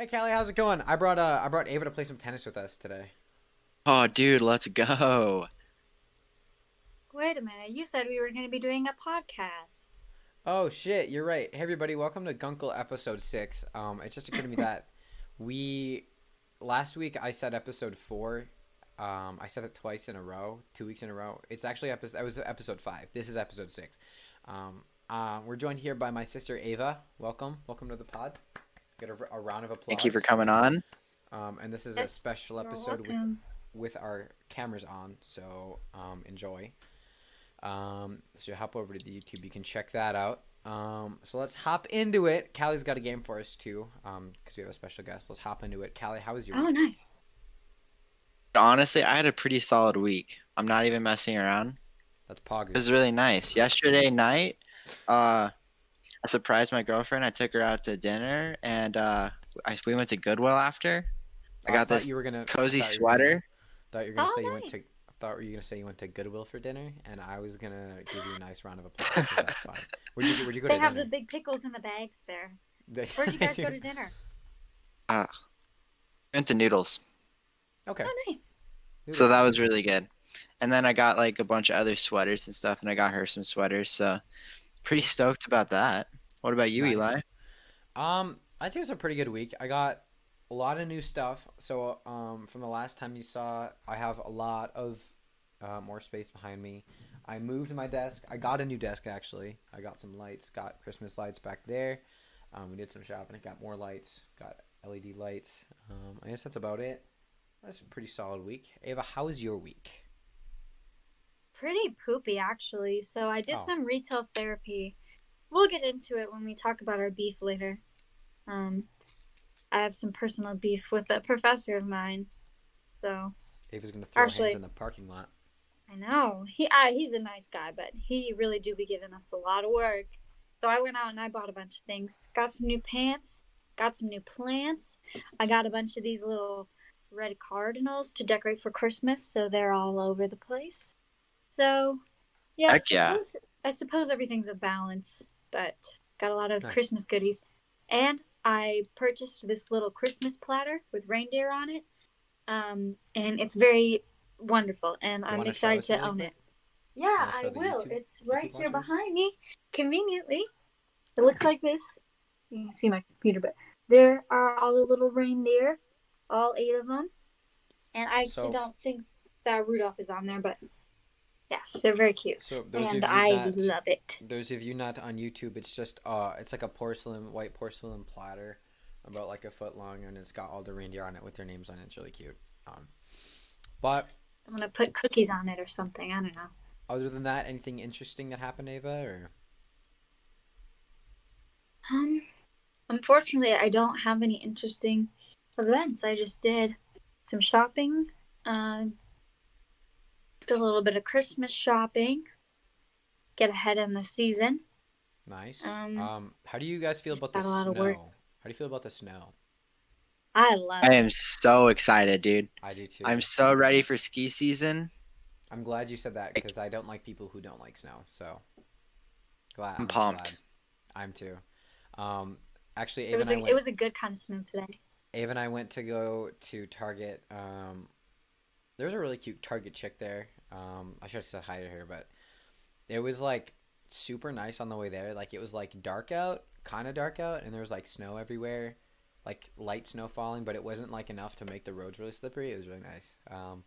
Hey Callie, how's it going? I brought uh I brought Ava to play some tennis with us today. Oh, dude, let's go. Wait a minute. You said we were going to be doing a podcast. Oh shit, you're right. Hey everybody, welcome to Gunkle episode six. Um, it just occurred to me that we last week I said episode four. Um, I said it twice in a row, two weeks in a row. It's actually episode. That was episode five. This is episode six. Um, uh, we're joined here by my sister Ava. Welcome, welcome to the pod. Get a, a round of applause. Thank you for coming on. Um, and this is a special episode with with our cameras on, so um, enjoy. Um, so hop over to the YouTube, you can check that out. Um, so let's hop into it. Callie's got a game for us too, um, because we have a special guest. Let's hop into it. Callie, how was your? Oh, week? nice. Honestly, I had a pretty solid week. I'm not even messing around. That's Pog. It was really nice. Yesterday night, uh, I surprised my girlfriend. I took her out to dinner, and uh, I, we went to Goodwill after. I got thought this you were gonna cozy thought you gonna- sweater. Thought you were gonna Oh, say you went to. I thought you were gonna say you went to Goodwill for dinner, and I was gonna give you a nice round of applause. that's fine. Where'd you, where'd you go They to have dinner? the big pickles in the bags there. They- Where'd you guys go to dinner? Went to Noodles. okay. Oh, nice. So that was really good. And then I got like a bunch of other sweaters and stuff, and I got her some sweaters. So pretty stoked about that. What about you, Nice. Eli? Um, I think it was a pretty good week. I got a lot of new stuff. So, um, from the last time you saw, I have a lot of uh, more space behind me. I moved my desk. I got a new desk actually. I got some lights. Got Christmas lights back there. Um, we did some shopping. I got more lights. Got LED lights. Um, I guess that's about it. That's a pretty solid week. Ava, how was your week? Pretty poopy, actually. So I did Oh. some retail therapy. We'll get into it when we talk about our beef later. Um, I have some personal beef with a professor of mine. So Dave is gonna throw Actually- hands in the parking lot. I know he uh, he's a nice guy, but he really do be giving us a lot of work. So I went out and I bought a bunch of things. Got some new pants. Got some new plants. I got a bunch of these little red cardinals to decorate for Christmas, so they're all over the place. So yeah, I Heck yeah. suppose, I suppose everything's a balance, but got a lot of Nice. Christmas goodies. And I purchased this little Christmas platter with reindeer on it. Um, and it's very wonderful, and You I'm excited to own quick? it. Yeah, I will. YouTube- it's right YouTube here watchers? behind me, conveniently. It looks like this. You can see my computer, but there are all the little reindeer, all eight of them. And I actually So- don't think that Rudolph is on there, but yes, they're very cute, So and I that- love it. Those of you not on YouTube, it's just uh, it's like a porcelain, white porcelain platter, about like a foot long, and it's got all the reindeer on it with their names on it. It's really cute. Um, but I'm gonna put cookies on it or something. I don't know. other than that, anything interesting that happened, Ava? Or Um, unfortunately, I don't have any interesting events. I just did some shopping. Uh, did a little bit of Christmas shopping. Get ahead in the season. nice. Um, Um, how do you guys feel about the got a lot snow? of work. How do you feel about the snow? I love I it. am so excited, dude. I do too. I'm so ready for ski season. I'm glad you said that because I don't like people who don't like snow. So glad. I'm glad. pumped. I'm too. Um, actually, It was and I a, went. it was a good kind of snow today. Ava and I went to go to Target. Um, there's a really cute Target chick there. Um, I should have said hi to her, but it was like super nice on the way there. Like it was like dark out, kind of dark out, and there was like snow everywhere, like light snow falling, but it wasn't like enough to make the roads really slippery. It was really nice. Um,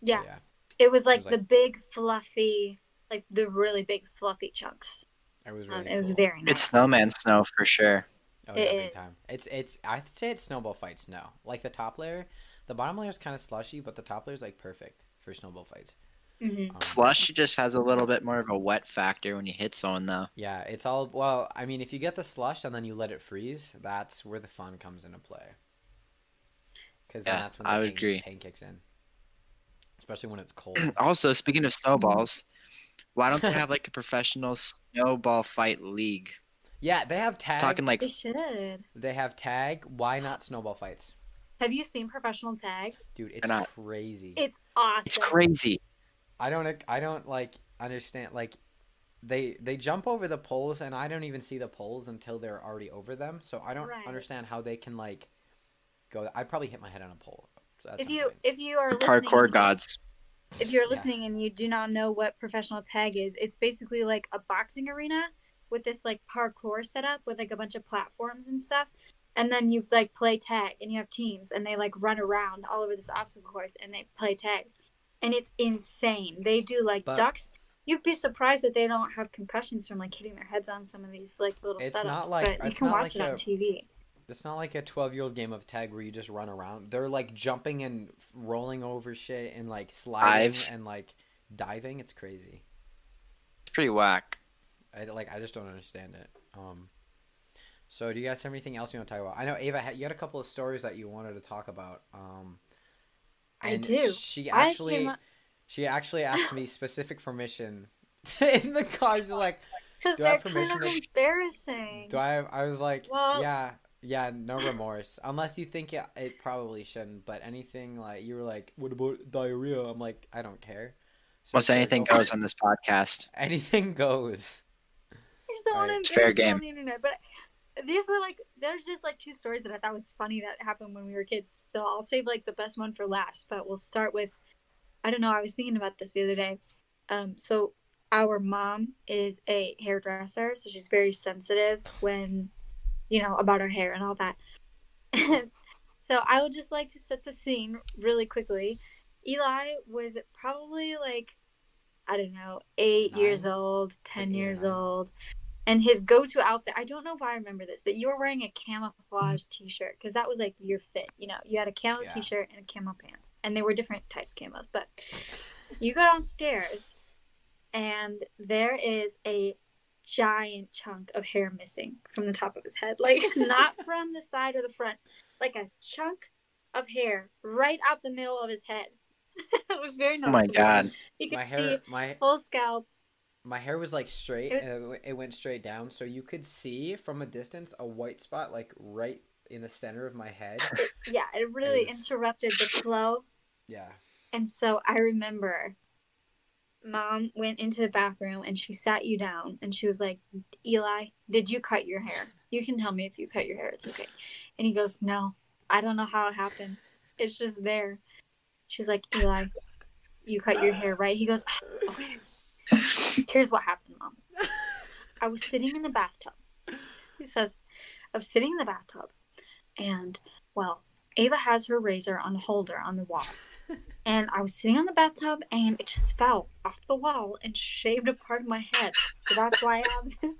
Yeah, yeah, it was like was the like- big fluffy, like the really big fluffy chunks. it was Um, really. it was very nice. It's snowman snow for sure. Oh yeah, It big is. time. It's it's. I'd say it's snowball fights. No, like the top layer, the bottom layer is kind of slushy, but the top layer is like perfect for snowball fights. hmm Um, Slush just has a little bit more of a wet factor when you hit someone, though. Yeah, it's all well. I mean, if you get the slush and then you let it freeze, that's where the fun comes into play. Because Yeah, that's when I would pain, agree. pain kicks in, especially when it's cold. Also, speaking of snowballs, why don't they have like a professional snowball fight league? yeah, they have tag. Talking like They should. They have tag. Why not snowball fights, Have you seen professional tag? dude? It's not. crazy. It's awesome. it's crazy. I don't. I don't like understand. Like, they they jump over the poles and I don't even see the poles until they're already over them. So I don't Right. understand how they can like go. I'd probably hit my head on a pole. at If you point. if you are Parkour gods. if you're Yeah. listening and you do not know what professional tag is, it's basically like a boxing arena with this like parkour setup with like a bunch of platforms and stuff. And then you like play tag and you have teams and they like run around all over this obstacle course and they play tag. And it's insane. They do like But- ducks. You'd be surprised that they don't have concussions from like hitting their heads on some of these like little It's setups. not like- but you it's can not watch like it on a- TV. It's not like a 12 year old game of tag where you just run around. They're like jumping and rolling over shit and like sliding Dives. and like diving. It's crazy. It's pretty whack. I like. I just don't understand it. Um. So, do you guys have anything else you want to talk about? I know Ava, had, you had a couple of stories that you wanted to talk about. Um. I do. She actually, came up- she actually asked me specific permission in the car. She's like, Because Do I they're have kind of permission to- embarrassing. "Do I?" I was like, Well- "Yeah, yeah, no remorse, unless you think it, it probably shouldn't." But anything like you were like, "What about diarrhea?" I'm like, "I don't care." So Most sure, anything goes on this podcast. Anything goes. I just don't want Alright. to It's fair game. on the internet. But these were like, there's just like two stories that I thought was funny that happened when we were kids. So I'll save like the best one for last. But we'll start with, I don't know. I was thinking about this the other day. Um, so our mom is a hairdresser, so she's very sensitive when, you know, about her hair and all that. so I would just like to set the scene really quickly. Eli was probably like, I don't know, eight Nine? years old, ten eight or years nine. old. And his go-to outfit, I don't know why I remember this, but you were wearing a camouflage t-shirt because that was like your fit. You know, you had a camo Yeah. t-shirt and a camo pants, and they were different types of camos. But you go downstairs, and there is a giant chunk of hair missing from the top of his head, like not from the side or the front, like a chunk of hair right out the middle of his head. it was very nice. Oh my god. You could My see my full scalp. My hair was like straight It was- and it, went straight down so you could see from a distance a white spot like right in the center of my head Yeah, it really was- interrupted the flow. yeah And so I remember mom went into the bathroom and she sat you down and she was like, Eli, did you cut your hair? You can tell me if you cut your hair. It's okay. And he goes, No, I don't know how it happened. It's just there. She was like, Eli, you cut your hair, right? He goes, "Ah, Okay. Here's what happened, mom. I was sitting in the bathtub. He says, I was sitting in the bathtub and, well, Ava has her razor on a holder on the wall and I was sitting on the bathtub and it just fell off the wall and shaved a part of my head. So that's why I have this.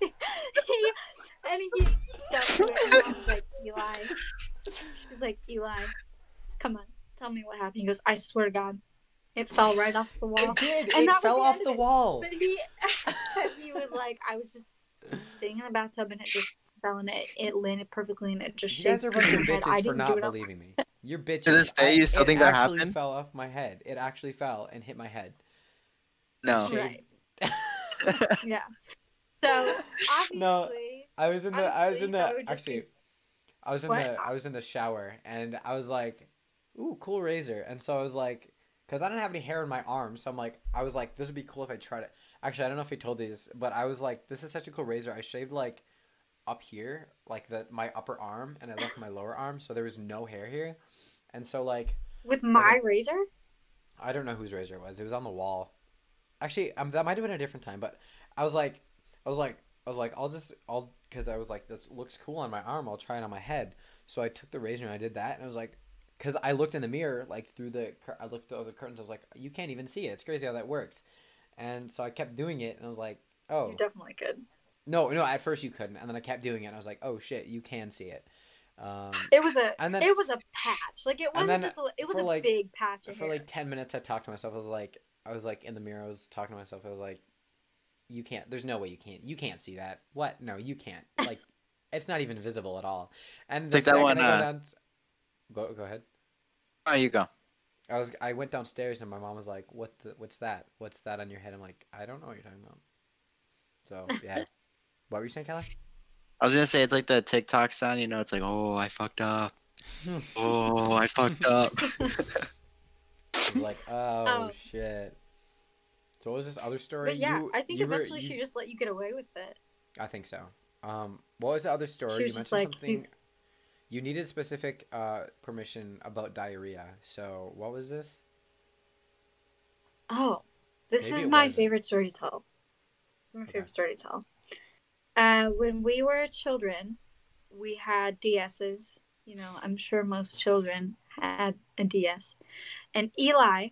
and he stuck it. And I like, Eli. She's like, Eli, come on, tell me what happened. He goes, I swear to God, it fell right off the wall. it did And it fell the off the wall But he, he was like, I was just sitting in the bathtub and it just fell and it, it landed perfectly and it just you guys shaved are bunch of my head. I bitches for didn't do not it on believing me you're bitches To this day, you still it think that actually happened? fell off my head it actually fell and hit my head No. Right. Yeah. So obviously, No. I was in the I was in the actually be- I was in What? the I was in the shower and I was like, "Ooh, cool razor." And so I was like cuz I didn't have any hair in my arm, so I'm like I was like this would be cool if I tried it. Actually, I don't know if he told these, but I was like this is such a cool razor. I shaved like up here, like the my upper arm and I left my lower arm, so there was no hair here. And so like with my razor. I don't know whose razor it was. It was on the wall. Actually, um, that might have been a different time, but I was like, I was like, I was like, I'll just, I'll, because I was like, this looks cool on my arm. I'll try it on my head. So I took the razor and I did that, and I was like, because I looked in the mirror, like through the, cur- I looked through the curtains. I was like, you can't even see it. It's crazy how that works. And so I kept doing it, and I was like, oh You definitely could. no, no. At first you couldn't, and then I kept doing it. and I was like, oh shit, you can see it. Um, It was a And then- it was a patch. Like it wasn't just a, it was a like- big patch of for hair. like 10 minutes i talked to myself i was like i was like in the mirror i was talking to myself i was like you can't there's no way you can't you can't see that what no you can't like it's not even visible at all and the Take that one, I go, uh, down, go, go ahead Oh, you go. i was i went downstairs and my mom was like what the, what's that what's that on your head i'm like i don't know what you're talking about so yeah what were you saying Kelly? I was gonna say it's like the TikTok sound. You know, it's like, oh, I fucked up. Oh, I fucked up. I was like oh Oh. shit So what was this other story? But yeah, You- I think you were- eventually you- she just let you get away with it. I think so. Um, what was the other story? She you was just mentioned like, something. he's- You needed specific uh, permission about diarrhea. So what was this? Oh, this Maybe is my wasn't. favorite story to tell. It's my Okay. favorite story to tell. Uh, when we were children, we had DSs. You know, I'm sure most children had a DS. And Eli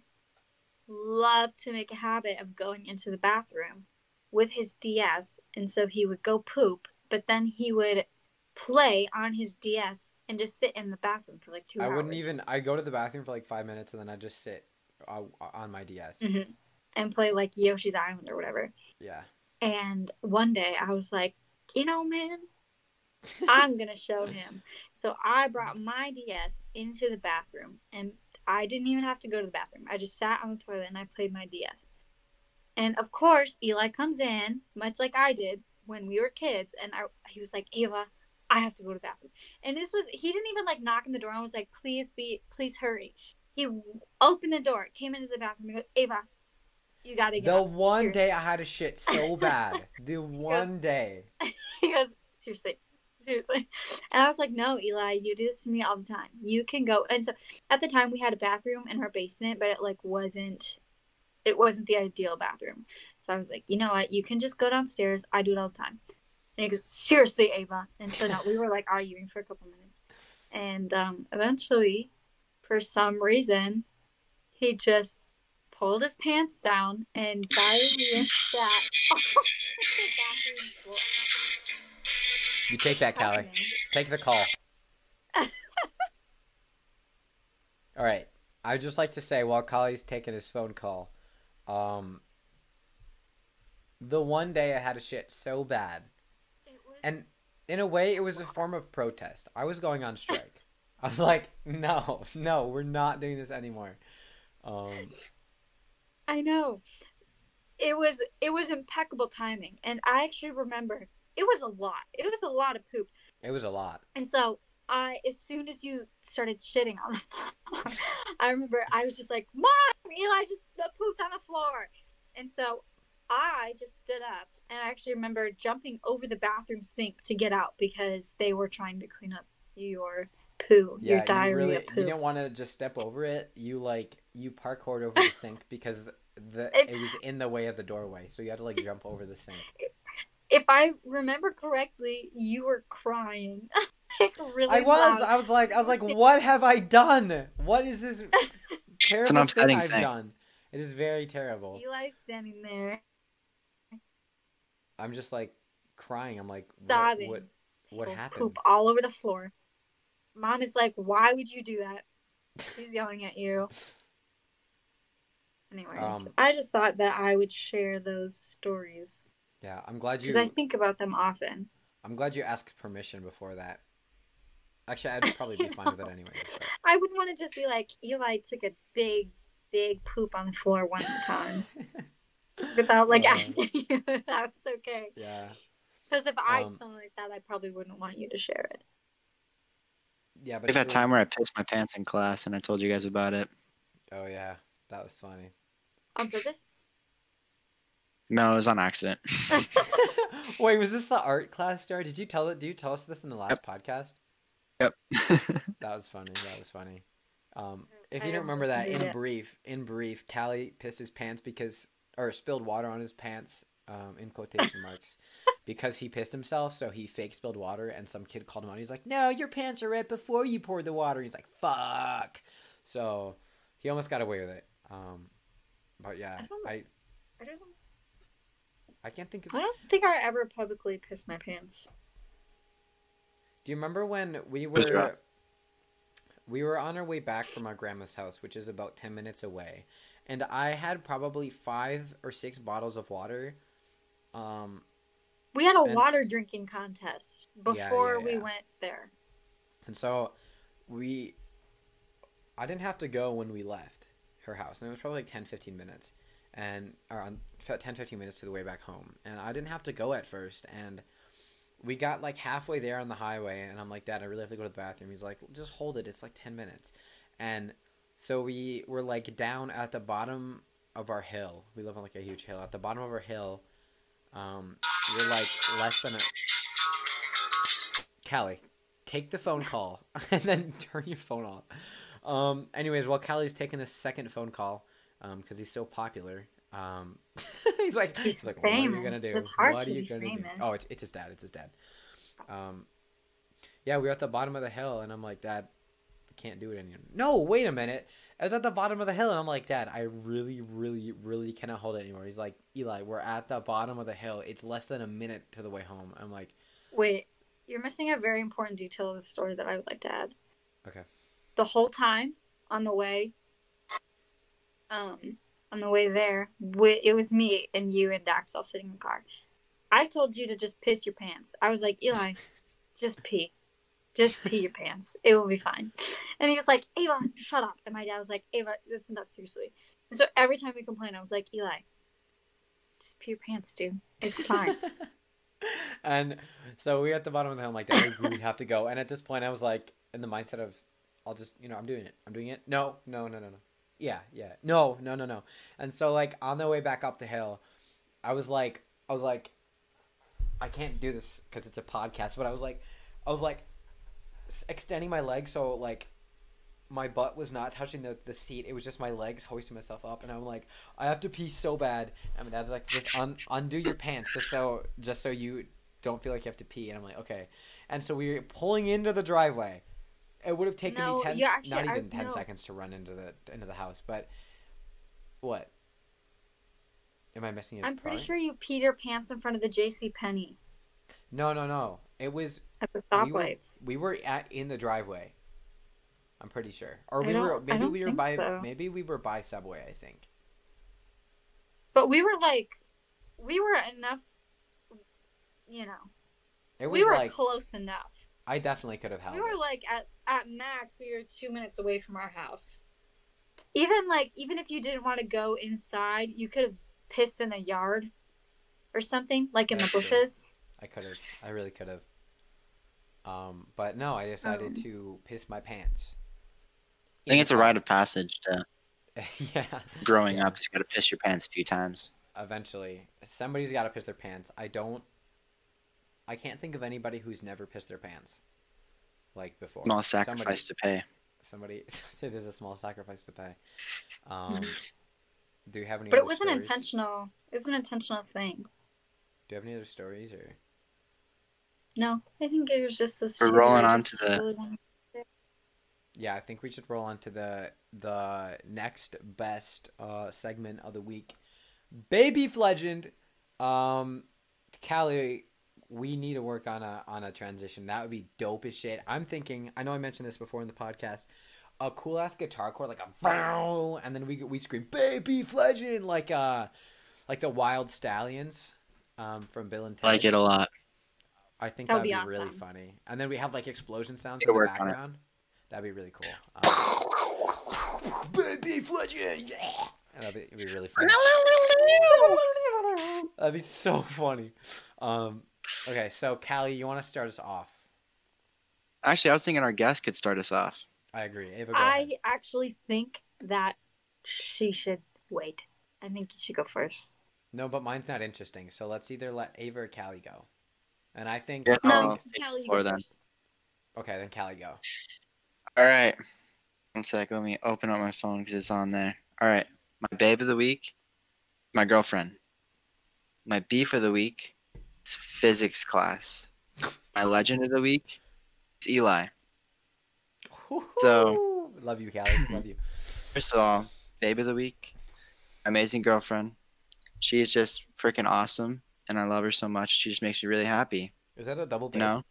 loved to make a habit of going into the bathroom with his DS. And so he would go poop, but then he would play on his DS and just sit in the bathroom for like two I hours. I wouldn't even. I go to the bathroom for like five minutes and then I just sit uh, on my DS. Mhm. And play like Yoshi's Island or whatever. Yeah. And one day I was like, you know, man, I'm gonna show him. So I brought my DS into the bathroom, and I didn't even have to go to the bathroom. I just sat on the toilet and I played my DS. And of course, Eli comes in, much like I did when we were kids, and I, he was like, Ava, I have to go to the bathroom. And this was he didn't even like knock on the door. I was like, please be, please hurry. He opened the door, came into the bathroom. He goes, Ava, you gotta get The up. one Seriously. day I had a shit so bad. The one day. he goes, seriously, seriously. And I was like, no, Eli, you do this to me all the time. You can go. And so at the time we had a bathroom in our basement, but it like wasn't, it wasn't the ideal bathroom. So I was like, you know what? You can just go downstairs. I do it all the time. And he goes, seriously, Ava. And so no, we were like arguing for a couple minutes. And um, eventually, for some reason, he just pulled his pants down and diarrhea sat on the bathroom floor. You take that, Callie. Take the call. All right. I'd just like to say while Callie's taking his phone call, um, the one day I had a shit so bad, and in a way, it was a form of protest. I was going on strike. I was like, no, no, we're not doing this anymore. Um, I know. It was it was impeccable timing, and I actually remember it was a lot. It was a lot of poop, it was a lot. and so I, as soon as you started shitting on the floor, I remember I was just like, "Mom, Eli just pooped on the floor," and so I just stood up, and I actually remember jumping over the bathroom sink to get out because they were trying to clean up your poo, Yeah, your you diarrhea really poo. you didn't want to just step over it. You like you parkoured over the sink because the It- it was in the way of the doorway, so you had to like jump over the sink. if I remember correctly, you were crying. like really I was. loud. I was like, I was like, what have I done? What is this terrible thing upsetting I've thing. done? It is very terrible. Eli's standing there I'm just like crying. I'm like, what? What? What There's happened? Poop all over the floor. Mom is like, "Why would you do that?" She's yelling at you. Anyways, Um, I just thought that I would share those stories Yeah, I'm glad you. because I think about them often. I'm glad you asked permission before that. Actually, I'd probably be fine with it anyway. but- I wouldn't want to just be like, Eli took a big, big poop on the floor one time without like Uh, asking you if that was okay. yeah. Because if I Um, something like that, I probably wouldn't want you to share it. Yeah, but Like that you time where I pissed my pants in class and I told you guys about it. Oh yeah, that was funny. On purpose? No, it was on accident. Wait, was this the art class story? Did you tell it? Did you tell us this in the last podcast? yep. That was funny. That was funny. Um, if I you don't remember that, in it. brief, in brief, Callie pissed his pants because, or spilled water on his pants, um, in quotation marks, because he pissed himself. So he fake spilled water, and some kid called him out. He's like, "No, your pants are red before you poured the water." He's like, "Fuck!" So he almost got away with it. Um, but yeah, I don't- I I don't. I can't think of. I don't think I ever publicly pissed my pants. Do you remember when we were we were on our way back from our grandma's house, which is about 10 minutes away, and I had probably 5 or 6 bottles of water. Um We had a And- water drinking contest yeah, before yeah. we went there. and so we I didn't have to go when we left her house, and it was probably like 10 15 minutes. And around 10 15 minutes to the way back home. And I didn't have to go at first and we got like halfway there on the highway and I'm like, Dad, I really have to go to the bathroom. He's like, just hold it. It's like 10 minutes. And so we were like down at the bottom of our hill. We live on like a huge hill. At the bottom of our hill, um, we're like less than a. Callie, take the phone call and then turn your phone off. Um, anyways, while Callie's taking the second phone call, um, because he's so popular, um, he's like, He's he's like, what are you gonna do? It's hard what to are you be gonna do? Oh, it's, it's his dad. It's his dad. Um, yeah, we were at the bottom of the hill, and I'm like, Dad, can't do it anymore. No, wait a minute. I was at the bottom of the hill, and I'm like, Dad, I really, really, really cannot hold it anymore. He's like, Eli, we're at the bottom of the hill. It's less than a minute to the way home. I'm like, Wait, you're missing a very important detail of the story that I would like to add. Okay. The whole time on the way, um, on the way there, it was me and you and Dax all sitting in the car. I told you to just piss your pants. I was like, Eli, just pee. Just pee your pants. It will be fine. And he was like, Ava, shut up. And my dad was like, Ava, that's enough, seriously. And so every time we complain, I was like, Eli, just pee your pants, dude. It's fine. and so we were at the bottom of the hill. I'm like, Dad, we have to go. And at this point, I was like, in the mindset of, I'll just, you know, I'm doing it. I'm doing it. No, no, no, no, no. Yeah, yeah. No, no, no, no. And so, like, on the way back up the hill, I was like, I was like, I can't do this because it's a podcast. But I was like, I was like, extending my legs so like my butt was not touching the, the seat. It was just my legs hoisting myself up, and I'm like, I have to pee so bad. And my dad's like, just un- undo your pants just so just so you don't feel like you have to pee. And I'm like, okay. And so we were pulling into the driveway. It would have taken No, me ten, actually- not I- even ten no. seconds to run into the into the house. But what? Am I missing it? I'm pretty sure you peed your pants in front of the J.C. Penney No, no, no. It was at the we were, stoplights. we were at in the driveway. I'm pretty sure, or we were maybe we were by so. maybe we were by Subway. I think. But we were like, we were enough, you know, It was we were like close enough. I definitely could have helped. We were it. like at at max, we were two minutes away from our house. Even like, even if you didn't want to go inside, you could have pissed in the yard or something, like in That's the true. bushes. I could have. I really could have. Um, but no, I decided Um. to piss my pants. I think it's a rite of passage to yeah. growing Yeah. up. You got to piss your pants a few times. Eventually, somebody's got to piss their pants. I don't. I can't think of anybody who's never pissed their pants, like before. Small Somebody- sacrifice to pay. somebody it is a small sacrifice to pay um do you have any But it wasn't stories? intentional. It was an intentional thing. do you have any other stories or No, I think it was just this. We're rolling on to the- yeah i think we should roll on to the the next best uh segment of the week. Baby legend um callie we need to work on a on a transition. That would be dope as shit. I'm thinking i know i mentioned this before in the podcast a cool ass guitar chord like a vow, and then we we scream baby legend like uh like the wild stallions um from bill and ted I like it a lot. I think That that'd would be, be really funny. And then we have like explosion sounds Gotta in the work on it. background. That'd be really cool. Um, Baby Fletcher, yeah. That'd be, it'd be really funny. That'd be so funny. Um, okay, so Callie, you want to start us off? Actually, I was thinking our guest could start us off. I agree. Ava, go I ahead. actually think that she should wait. I think you should go first. No, but mine's not interesting. So let's either let Ava or Callie go. And I think Yeah. No, I'll take the you floor go then. okay, then Callie go. All right. One sec. Let me open up my phone because it's on there. All right. My babe of the week, my girlfriend. My beef of the week is physics class. My legend of the week is Eli. So- love you, Callie. Love you. First of all, babe of the week, amazing girlfriend. She is just freaking awesome, and I love her so much. She just makes me really happy. Is that a double You babe? know?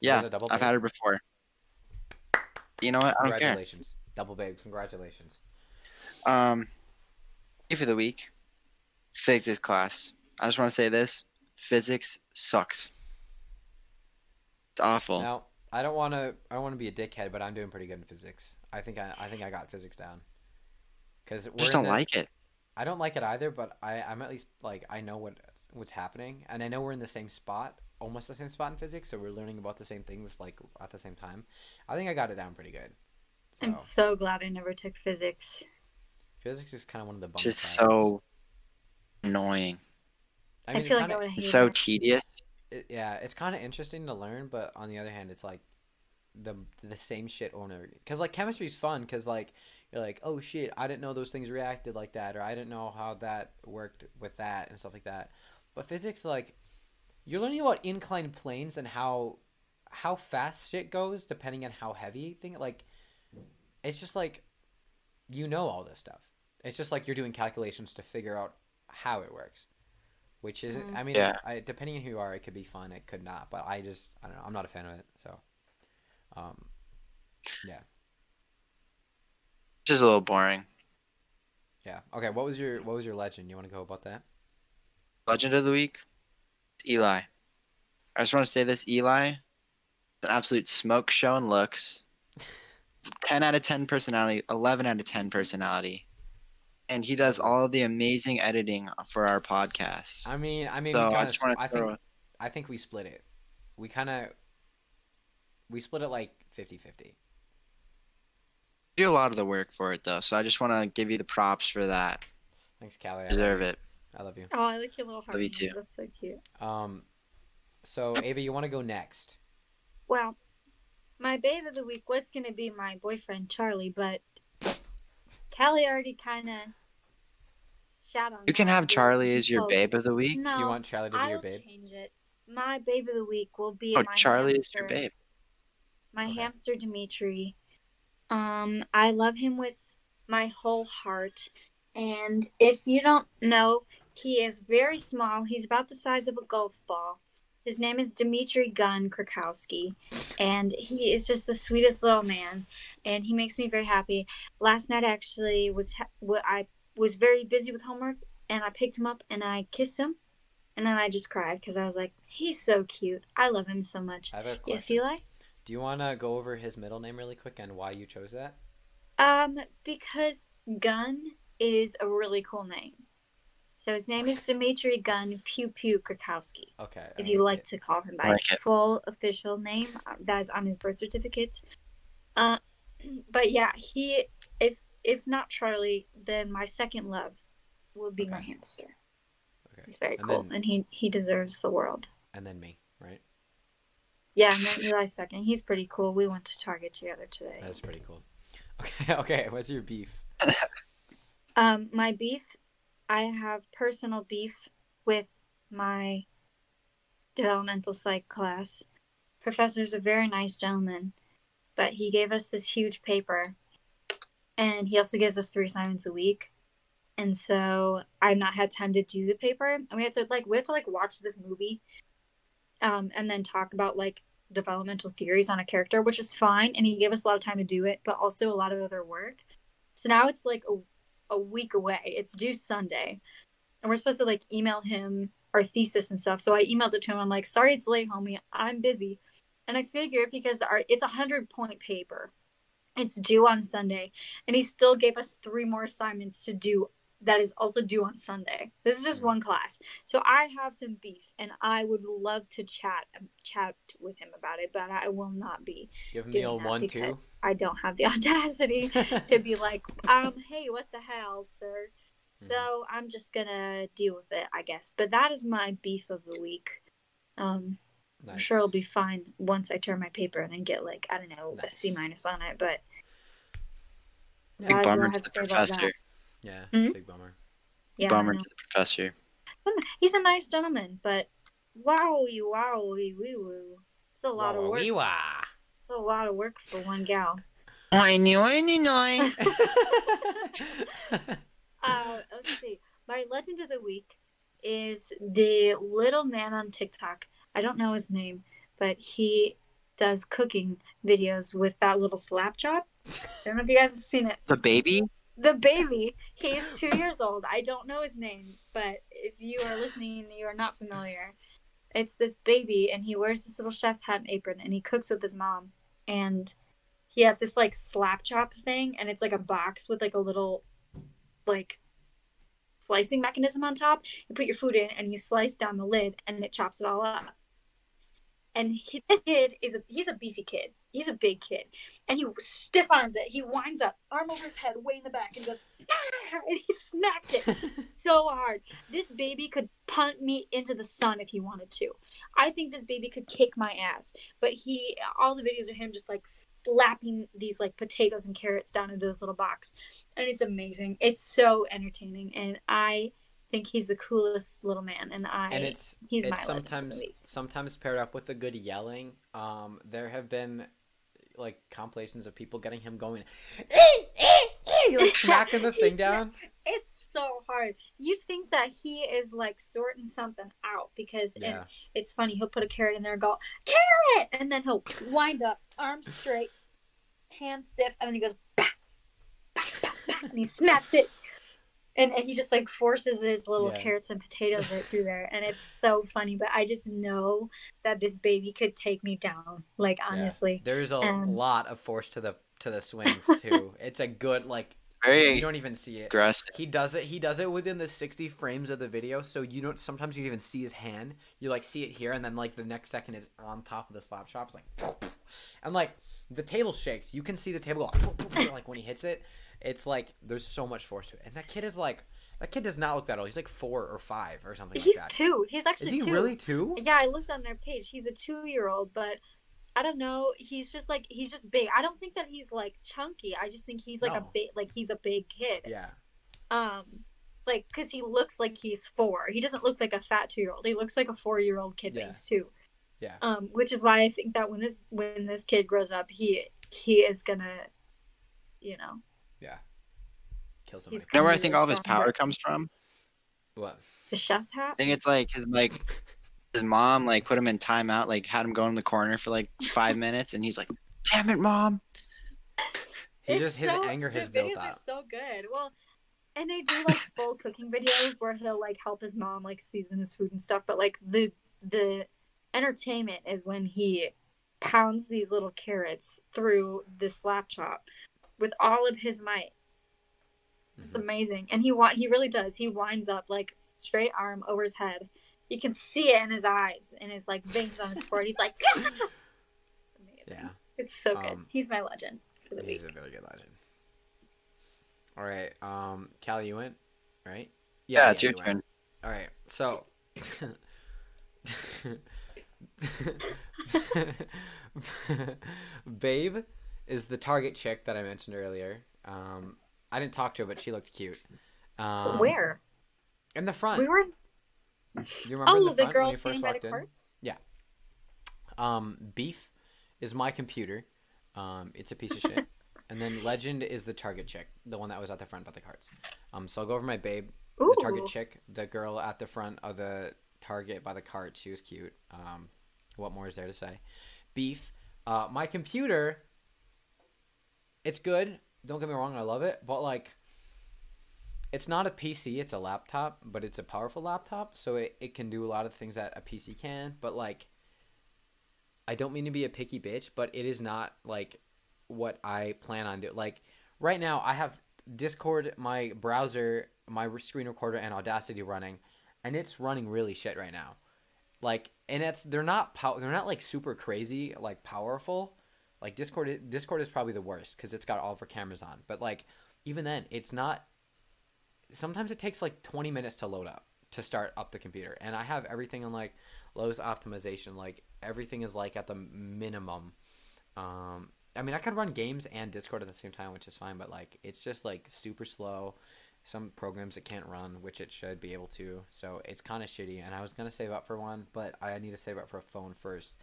Yeah, a double I've had her before. You know what? I don't care. Double babe. Congratulations. Um, of the week, physics class. I just want to say this: physics sucks. It's awful. Now, I don't want to. I don't want to be a dickhead, but I'm doing pretty good in physics. I think I. I think I got physics down. Because just don't like it. I don't like it either, but I. I'm at least like I know what what's happening, and I know we're in the same spot, almost the same spot in physics, so we're learning about the same things like at the same time. I think I got it down pretty good. I'm So, so glad I never took physics. Physics is kind of one of the It's bummer just classes. so annoying. I, mean, feel like kinda, I would hate It's so it. tedious. it, yeah, it's kind of interesting to learn, but on the other hand, it's like the the same shit over and over. Because like chemistry's fun, because like you're like, oh shit, I didn't know those things reacted like that, or I didn't know how that worked with that and stuff like that. But physics, like, you're learning about inclined planes and how how fast shit goes depending on how heavy thing. Like, it's just like you know all this stuff. It's just like you're doing calculations to figure out how it works which isn't. Mm. I mean, Yeah. I, depending on who you are, it could be fun. It could not. But I just, I don't know. I'm not a fan of it. So, um, Just a little boring. yeah. Okay. What was your What was your legend? You want to go about that? Legend of the week, Eli. I just want to say this: Eli, is an absolute smoke show and looks. Ten out of ten personality, eleven out of ten personality, and he does all the amazing editing for our podcast. I mean, I mean, so I kinda, just want I to throw. think, I think we split it. We kind of, we split it like 50-50. Do a lot of the work for it though, so I just want to give you the props for that. Thanks, Callie. I Deserve it. I love you. Oh, I like your little heart. Love you too. That's so cute. Um, so Ava, you want to go next? Well, my babe of the week was going to be my boyfriend Charlie, but Callie already kind of shot on. You can have Charlie as your babe of the week. No, Do you want Charlie to be I'll your babe? change it. My babe of the week will be Oh, my Charlie is your babe. My Okay. hamster Dimitri. Um, I love him with my whole heart. And if you don't know, he is very small. He's about the size of a golf ball. His name is Dimitri Gunn Krakowski, and he is just the sweetest little man, and he makes me very happy. Last night actually was ha- I was very busy with homework, and I picked him up and I kissed him, and then I just cried because I was like, he's so cute. I love him so much. I have a question. Yes, Eli. Do you want to go over his middle name really quick and why you chose that? Um, because Gun is a really cool name. So his name is Dimitri Gunn Pew Pew Krakowski. Okay. I If you like it. to call him by I like his it. full official name, uh, that is on his birth certificate. Uh, but yeah, he if if not Charlie, then my second love will be my Okay. hamster. Okay. He's very And cool, then- and he he deserves the world. And then me, right? Yeah, Eli second. He's pretty cool. We went to Target together today. That's pretty cool. Okay. Okay. What's your beef? Um, my beef, I have personal beef with my developmental psych class. Professor's a very nice gentleman, but he gave us this huge paper, and he also gives us three assignments a week. And so I've not had time to do the paper, and we had to like we had to like watch this movie, um, and then talk about like developmental theories on a character, which is fine. And he gave us a lot of time to do it, but also a lot of other work. So now it's like a a week away. It's due Sunday. And we're supposed to like email him our thesis and stuff. So I emailed it to him. I'm like, sorry it's late, homie. I'm busy. And I figured because our it's a hundred point paper. It's due on Sunday. And he still gave us three more assignments to do that is also due on Sunday. This is just one class. So I have some beef and I would love to chat chat with him about it, but I will not be. Give him the old one because- too. I don't have the audacity to be like, um, hey, what the hell, sir? Mhm. So I'm just gonna deal with it, I guess. But that is my beef of the week. Um, I'm sure it'll be fine once I turn my paper in and get like I don't know a Nice. C minus on it. But Big That is what I bummer have to to the professor. That. Yeah. Mhm. Big bummer. yeah, bummer to the professor. he's a nice gentleman, but wowie wowie wee woo. It's a lot of Wah, wah, work. wee, wah. It's a lot of work for one gal. Whiny, whiny, whiny. Uh, let's see. My legend of the week is the little man on TikTok. I don't know his name, but he does cooking videos with that little slap chop. I don't know if you guys have seen it. The baby? The baby, he's two years old. I don't know his name, but if you are listening and you are not familiar, it's this baby, and he wears this little chef's hat and apron, and he cooks with his mom. And he has this like slap chop thing, and it's like a box with like a little like slicing mechanism on top. You put your food in, and you slice down the lid, and it chops it all up. And he, this kid is a he's a beefy kid. He's a big kid, and he stiff arms it. He winds up, arm over his head, way in the back, and goes, ah! and he smacks it so hard. This baby could punt me into the sun if he wanted to. I think this baby could kick my ass. But he, all the videos of him just like slapping these like potatoes and carrots down into this little box, and it's amazing. It's so entertaining, and I think he's the coolest little man. And I, and it's it's sometimes sometimes paired up with the good yelling. Um, there have been like compilations of people getting him going, eh, eh, eh, like smacking the thing down. It's so hard. You think that he is like sorting something out because Yeah, it's funny. He'll put a carrot in there and go carrot, and then he'll wind up, arms straight, hands stiff, and then he goes bah, bah, bah, and he smacks it, and, and he just like forces his little Yeah. carrots and potatoes right through there, and it's so funny. But I just know that this baby could take me down. Like honestly, there's a Um, lot of force to the to the swings too. it's a good like you don't even see it. aggressive. He does it. He does it within the sixty frames of the video, so you don't. Sometimes you even see his hand. You like see it here, and then like the next second is on top of the slap chop. It's like, and like the table shakes. You can see the table go like when he hits it. It's like there's so much force to it, and that kid is like that kid does not look that old. He's like four or five or something he's like that. two. He's actually Is he two. really two? Yeah, I looked on their page. He's a two year old, but I don't know. He's just like he's just big. I don't think that he's like chunky. I just think he's like a big like he's a big kid. Yeah, Um, like because he looks like he's four. He doesn't look like a fat two year old. He looks like a four year old kid, Yeah. he's two. Yeah. Um, which is why I think that when this when this kid grows up, he he is gonna, you know, kill somebody. He's You know where I think all of his strong. power comes from? What? the chef's hat. I think it's like his like his mom like put him in timeout, like had him go in the corner for like five minutes, and he's like, "Damn it, mom!" He It's just his so- anger has the built videos are up. so good. Well, and they do like full cooking videos where he'll like help his mom like season his food and stuff. But like the the entertainment is when he pounds these little carrots through this slap chop with all of his might. It's Mhm. amazing, and he wa- he really does. He winds up like straight arm over his head. You can see it in his eyes and his like veins on his forehead. He's like, amazing. Yeah, It's so good. Um, He's my legend for the he's week. a really good legend. All right, um, Callie, you went, right? Yeah, it's you your went. turn. All right, so. Babe is the target chick that I mentioned earlier. Um, I didn't talk to her, but she looked cute. Um, Where In the front. we were? you Oh, the, the, girl standing by the carts. Um, Beef is my computer. Um, it's a piece of shit. and then Legend is the target chick, the one that was at the front by the carts. Um, so I'll go over my babe, Ooh, the target chick, the girl at the front of the target by the cart. She was cute. Um, what more is there to say? Beef. Uh, my computer. It's good. Don't get me wrong. I love it, but like. It's not a PC, it's a laptop, but it's a powerful laptop, so it, it can do a lot of things that a PC can, but like I don't mean to be a picky bitch, but it is not like what I plan on doing. Like right now, I have Discord, my browser, my screen recorder, and Audacity running, and it's running really shit right now. Like, and it's they're not pow- they're not like super crazy like powerful. Like Discord, Discord is probably the worst because it's got all of our cameras on. But like even then, it's not. Sometimes it takes like twenty minutes to load up to start up the computer, and I have everything on like lowest optimization. Like everything is like at the minimum. Um, I mean, I could run games and Discord at the same time, which is fine. But like, it's just like super slow. Some programs it can't run, which it should be able to. So it's kind of shitty. And I was gonna save up for one, but I need to save up for a phone first.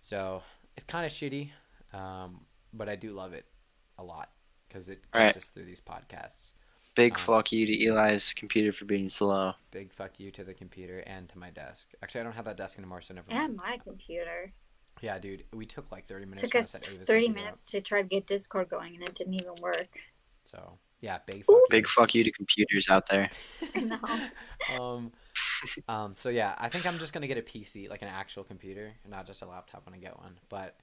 So it's kind of shitty, um, but I do love it a lot because it gets Right. us through these podcasts. Big Um, fuck you to Eli's computer for being slow. Big fuck you to the computer and to my desk. Actually, I don't have that desk anymore, so never mind. and my computer. Yeah, dude, we took like 30 minutes. Took to us 30 computer up. minutes to try to get Discord going, and it didn't even work. So yeah, big fuck you. Big fuck you to computers out there. No. um, um, so yeah, I think I'm just gonna get a PC, like an actual computer, and not just a laptop when I get one. But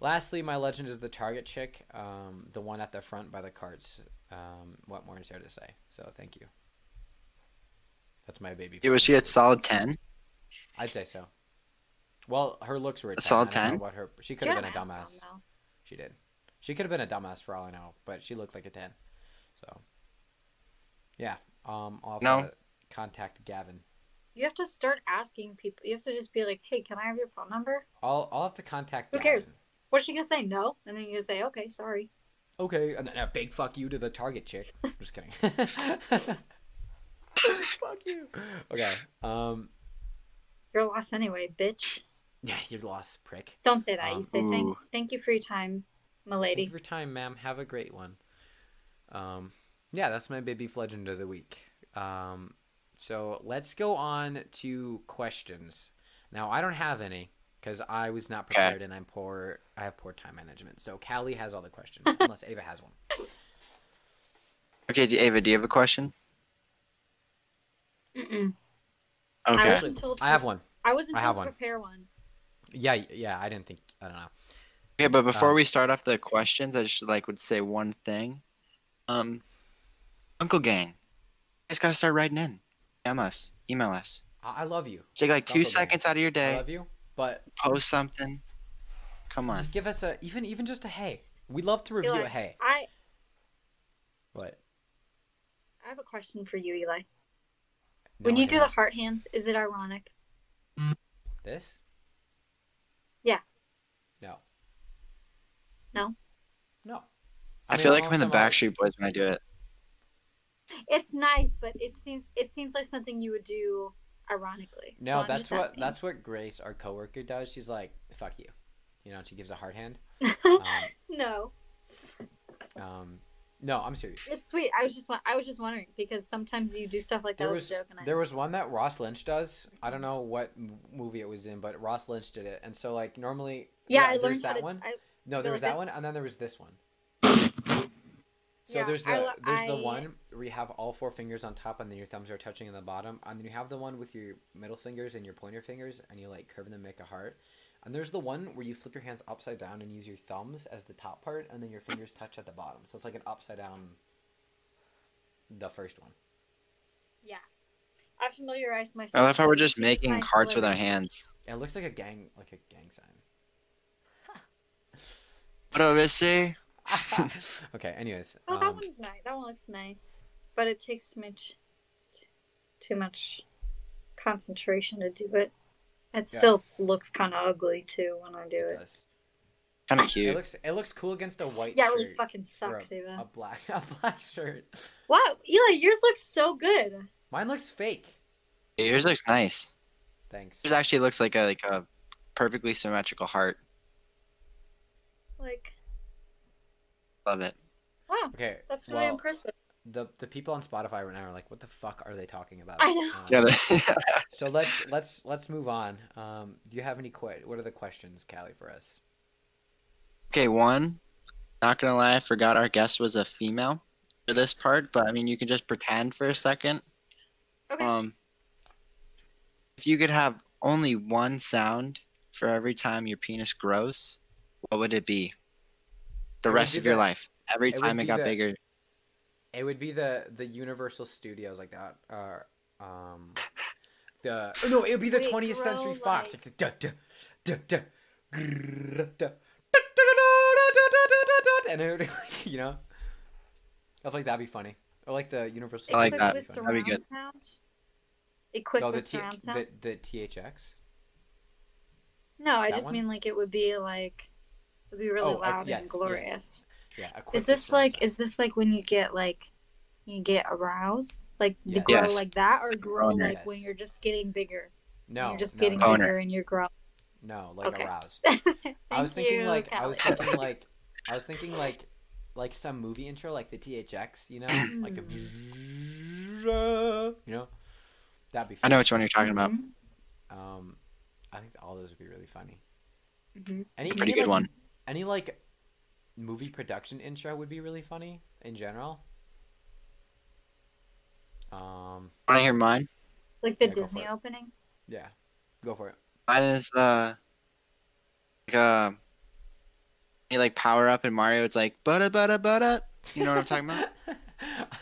lastly, my legend is the Target chick, um, the one at the front by the carts. Um, what more is there to say? So thank you. That's my baby. Yeah, was she at solid ten? I'd say so. Well, her looks were a A 10. solid I don't know 10? what her she could have been a Dumbass dumbass. though. She did. She could have been a dumbass for all I know, but she looked like a 10. So, yeah. Um, I'll have No. to contact Gavin. You have to start asking people. You have to just be like, "Hey, can I have your phone number?" I'll I'll have to contact Who Gavin. cares? What's she gonna say? No, and then you gonna say, "Okay, sorry." Okay, and then a big fuck you to the Target chick. I'm just kidding. fuck you. Okay. Um. You're lost anyway, bitch. Yeah, you're lost, prick. Don't say that. Um, you say thank ooh. thank you for your time, my Thank you for your time, ma'am. Have a great one. Um, yeah, that's my baby legend of the week. Um, so let's go on to questions. Now, I don't have any because I was not Okay. prepared and I'm poor. I have poor time management. So Callie has all the questions, unless Ava has one. Okay, do- Ava, do you have a question? Mm-mm. I Okay. wasn't told. To, I have one. I wasn't I told have to one. prepare one. Yeah, yeah. I didn't think. I don't know. Okay, but before Uh, we start off the questions, I just like would say one thing. Um, Gunkle Gang, you guys gotta start writing in. DM us, email us. I, I love you. Take like two Gunkle Gang. seconds out of your day. I day, love you. But post something. Come on. just give us a even even just a hey. We love to review Eli, a hey. I What? I have a question for you, Eli. No, when you do the heart hands, is it ironic? this. Yeah. No. No? No. I, mean, feel like I'm in the Backstreet Boys when I do it. It's nice, but it seems it seems like something you would do ironically. No, I'm that's what asking. that's what Grace, our coworker, does. She's like, "Fuck you," you know. She gives a hard hand. Um, no, um, no, I'm serious. it's sweet. I was just I was just wondering because sometimes you do stuff like that. There I was. I- there was one that Ross Lynch does. I don't know what m- movie it was in, but Ross Lynch did it. And so like normally, yeah, I there's learned that to. one. I, No, there was that one, and then there was this one. So Yeah, there's the I lo- there's the I- one where you have all four fingers on top, and then your thumbs are touching in the bottom, and then you have the one with your middle fingers and your pointer fingers, and you like curve them, and make a heart. And there's the one where you flip your hands upside down and use your thumbs as the top part, and then your fingers touch at the bottom. So it's like an upside down. The first one. yeah, I familiarized myself. I love how we're just making nice hearts with our letters. hands. It looks like a gang, like a gang sign. What do I say? okay. Anyways, Oh, that um, one's nice. That one looks nice, but it takes too much, too much concentration to do it. It Yeah. still looks kind of ugly too when I do it it. does. Kind of cute. It cute. looks it looks cool against a white Yeah, it shirt. really fucking sucks, a, Ava. a black a black shirt. Wow, Eli, yours looks so good. Mine looks fake. Yours looks nice. Thanks. Yours actually looks like a like a perfectly symmetrical heart. Like, Love it. wow, Okay. that's really well, impressive. The the people on Spotify right now are like, what the fuck are they talking about? I know. Um, Yeah. so let's let's let's move on. Um, do you have any que- What are the questions, Callie, for us? okay, one. Not gonna lie, I forgot our guest was a female for this part, but I mean, you can just pretend for a second. Okay. Um, if you could have only one sound for every time your penis grows, what would it be? The rest of your the- life. Every it time it got the- bigger. It would be the the Universal Studios like that. Uh, um, the oh, no, it would be the Wait, 20th grow Century Fox. like- Like the duh, duh, duh, duh, grrr, duh, duh, and it would, you know, I feel like that'd be funny. Or like the Universal. I like Equipped that. With That'd be surround good. sound. Equipped No, the, with T- surround sound. the the THX. no, I that just one? mean like it would be like, it would be really Oh, uh, loud yes, and yes. glorious. Yeah. Is this like is this like when you get like you get aroused? Like the Yes. grow Yes. like that or grow Boner. like when you're just getting bigger? no? you're just no, getting no, Boner. bigger and you're growing. no, like Okay. aroused. Thank I was thinking you, like I was thinking like I was thinking like like some movie intro like the THX, you know, like the you know, that'd be. I know which one you're talking about. Mhm, Um, I think all those would be really funny. mhm. Any Pretty any, good like, one. Any like movie production intro would be really funny in general. Um, Want to hear mine? Like the Yeah, go for Disney it. opening. yeah, go for it. Mine is uh like uh you like power up in Mario. It's like butta butta butta. You know what I'm talking about?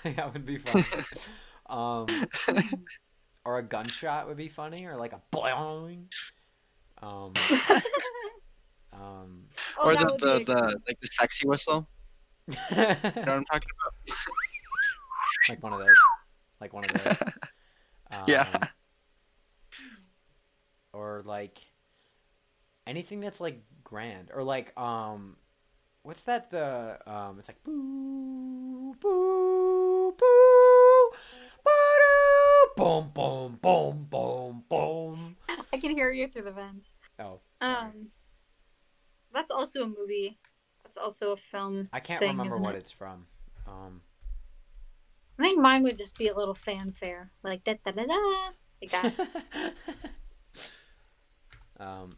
that would be funny. um, or a gunshot would be funny, or like a boing. Um, um, Oh, or that the the, the like the sexy whistle. You know what I'm talking about? like one of those, like one of those. Um, Yeah. Or like anything that's like grand, or like um, what's that? The um, it's like boo boo boo. ba-doo, Boom, boom, boom, boom, boom. I can hear you through the vents. Oh, Um, that's also a movie. That's also a film. I can't thing, remember what it? it's from. Um, I think mine would just be a little fanfare, like da da da da, like that. um,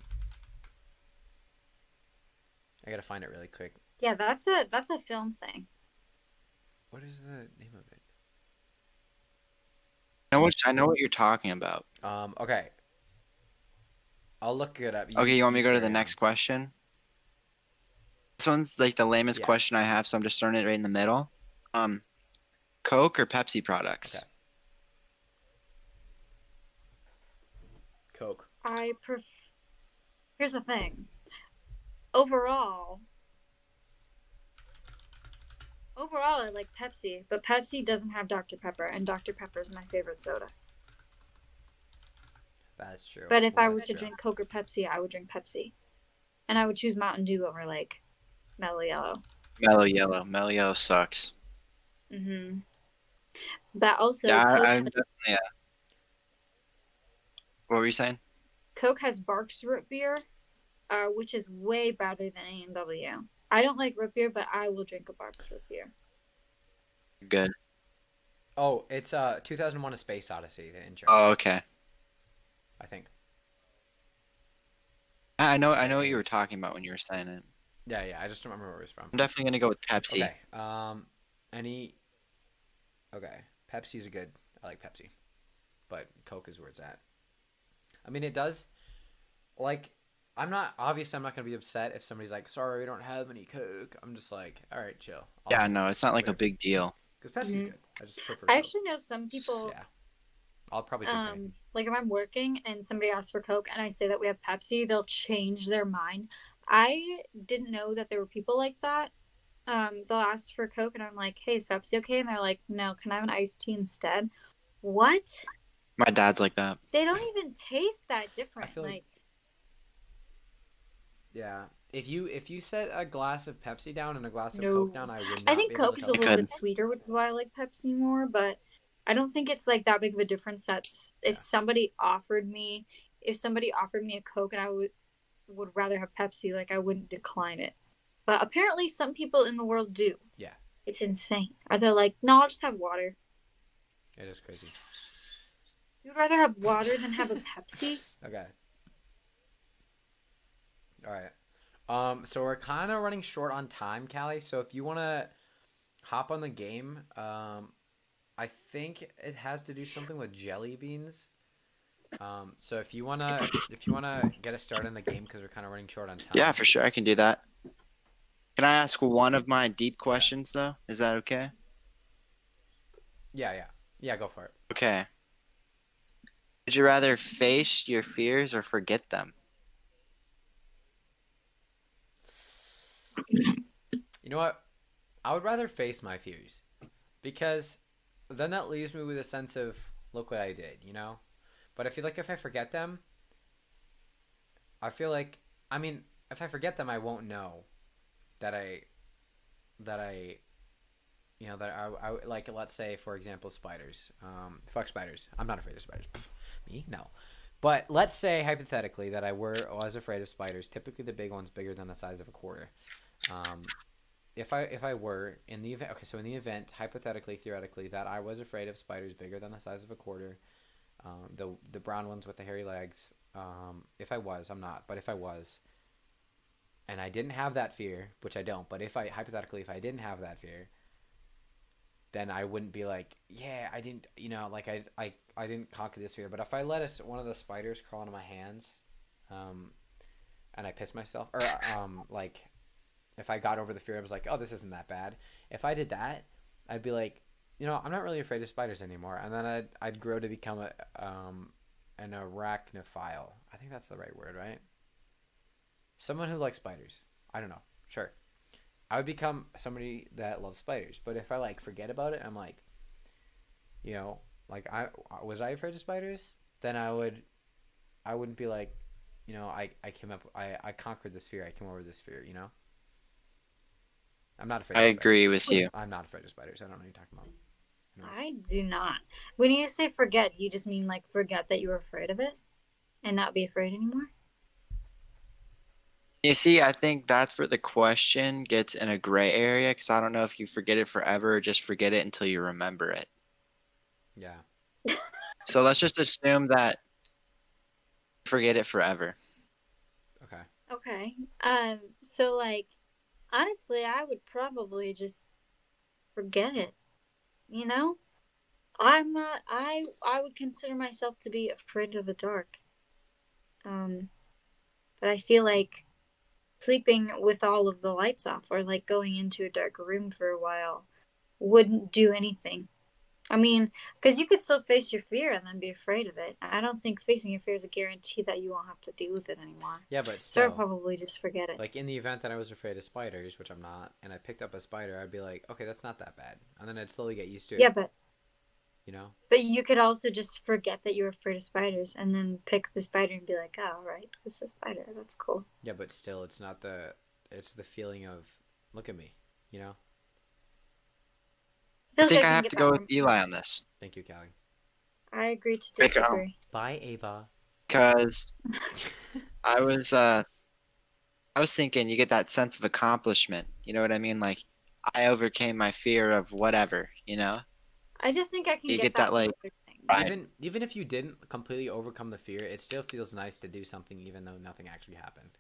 I gotta find it really quick. yeah, that's a that's a film thing. What is the name of it? I know what I know what you're talking about. Um, okay. I'll look it up. Okay, you want me to go to the next question? This one's like the lamest Yeah. question I have, so I'm just throwing it right in the middle. Um, Coke or Pepsi products? Okay. Coke. I pref. Here's the thing. Overall, overall, I like Pepsi, but Pepsi doesn't have Dr Pepper, and Dr Pepper is my favorite soda. That's true. But if Well, I was to true. drink Coke or Pepsi, I would drink Pepsi, and I would choose Mountain Dew over like Mellow Yellow. Mellow Yellow. Mellow Yellow sucks. hmm But also, yeah, Coke, I, I'm definitely. Yeah. What were you saying? Coke has Barq's root beer, uh, which is way better than A&W. I don't like root beer, but I will drink a Barq's root beer. Good. Oh, it's uh 2001: A Space Odyssey. The intro. Oh, okay. I think. I I know. I know what you were talking about when you were saying it. Yeah, yeah. I just don't remember where it was from. I'm definitely gonna go with Pepsi. Okay. Um, any. Okay, Pepsi's a good. I like Pepsi, but Coke is where it's at. I mean, it does. Like, I'm not obviously. I'm not gonna be upset if somebody's like, "Sorry, we don't have any Coke." I'm just like, "All right, chill." Yeah, no, it's not like a big deal. because Pepsi's Mhm. good. I just prefer. I Coke. actually know some people. Yeah. I'll probably drink. Um, like if I'm working and somebody asks for Coke and I say that we have Pepsi, they'll change their mind. I didn't know that there were people like that. Um, they'll ask for Coke and I'm like, "Hey, is Pepsi okay?" And they're like, "No, can I have an iced tea instead?" What? My dad's like that. They don't even taste that different. feel like- like Yeah. If you if you set a glass of Pepsi down and a glass of No. Coke down, I would. Not I think be able Coke to is a little bit sweeter, which is why I like Pepsi more. But I don't think it's like that big of a difference. That's if Yeah. somebody offered me, if somebody offered me a Coke and I would would rather have Pepsi, like I wouldn't decline it. But apparently, some people in the world do. Yeah. it's insane. Are they like, no, I'll just have water. It is crazy. You'd rather have water than have a Pepsi? Okay. All right. Um, so we're kind of running short on time, Callie. So if you want to hop on the game, um, I think it has to do something with jelly beans. Um, so if you wanna, if you wanna get us started in the game, because we're kind of running short on time. Yeah, for sure, I can do that. Can I ask one of my deep questions though? Is that okay? Yeah, yeah, yeah. Go for it. Okay. Would you rather face your fears or forget them? You know what? I would rather face my fears because then that leaves me with a sense of look what I did, you know? But I feel like if I forget them, I feel like I mean, if I forget them, I won't know that I that I you know that I, I like let's say for example spiders. Um fuck spiders. I'm not afraid of spiders. Me? No. But let's say hypothetically that i were was afraid of spiders typically the big ones bigger than the size of a quarter. Um if I if I were in the event okay, so in the event hypothetically theoretically that I was afraid of spiders bigger than the size of a quarter, um, the the brown ones with the hairy legs. Um, if I was, I'm not, but if I was, and I didn't have that fear, which I don't, but if I hypothetically if I didn't have that fear, then I wouldn't be like, yeah, I didn't, you know, like I I I didn't conquer this fear. But if I let us one of the spiders crawl into my hands, um, and I pissed myself, or um, like if I got over the fear, I was like, oh, this isn't that bad. If I did that, I'd be like, you know, I'm not really afraid of spiders anymore. And then I'd, I'd grow to become a, um, an arachnophile. I think that's the right word, right? someone who likes spiders. I don't know. Sure. I would become somebody that loves spiders. But if I like forget about it, I'm like, you know, like I was I afraid of spiders? Then I would, I wouldn't be like, you know, I I came up, I I conquered this fear. I came over this fear. You know. I'm not afraid. I of spiders. agree with you. I'm not afraid of spiders. I don't know what you're talking about. Anyways. I do not. When you say forget, do you just mean like forget that you were afraid of it and not be afraid anymore? You see, I think that's where the question gets in a gray area because I don't know if you forget it forever or just forget it until you remember it. Yeah. So let's just assume that forget it forever. Okay. Okay. Um. So like, honestly, I would probably just forget it. You know, I'm not. I I would consider myself to be afraid of the dark. Um, but I feel like sleeping with all of the lights off or like going into a dark room for a while wouldn't do anything. I mean, because you could still face your fear and then be afraid of it. I don't think facing your fear is a guarantee that you won't have to deal with it anymore. Yeah, but So I'd still, probably just forget it. like in the event that I was afraid of spiders, which I'm not, and I picked up a spider, I'd be like, okay, that's not that bad, and then I'd slowly get used to it. yeah, but You know. but you could also just forget that you were afraid of spiders and then pick up a spider and be like, oh, right, it's a spider. That's cool. Yeah, but still, it's not the. It's the feeling of, look at me. You know. I think I have to go that with. Eli on this Thank you, Callie. I agree to Pick it up. disagree. Bye, Ava. because I was uh I was thinking you get that sense of accomplishment. You know what I mean? Like I overcame my fear of whatever, you know? I just think I can You get, get that, that, like. Right. Even even if you didn't completely overcome the fear, it still feels nice to do something, even though nothing actually happened.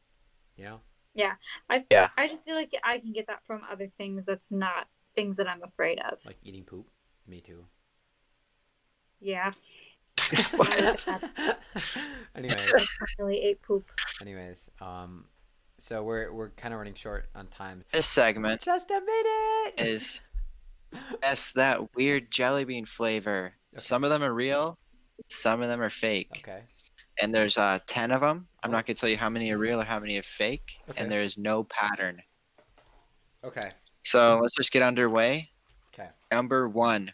You know. I Yeah. I just feel like I can get that from other things that's not things that I'm afraid of. Like eating poop. Me too. Yeah, What? anyways, I really ate poop. anyways, um, so we're we're kind of running short on time. This segment Just a minute. is yes, that weird jelly bean flavor. Okay. Some of them are real, some of them are fake. okay. And there's uh 10 of them. I'm not going to tell you how many are real or how many are fake, Okay. and there is no pattern. Okay. So, let's just get underway. Okay. Number 1,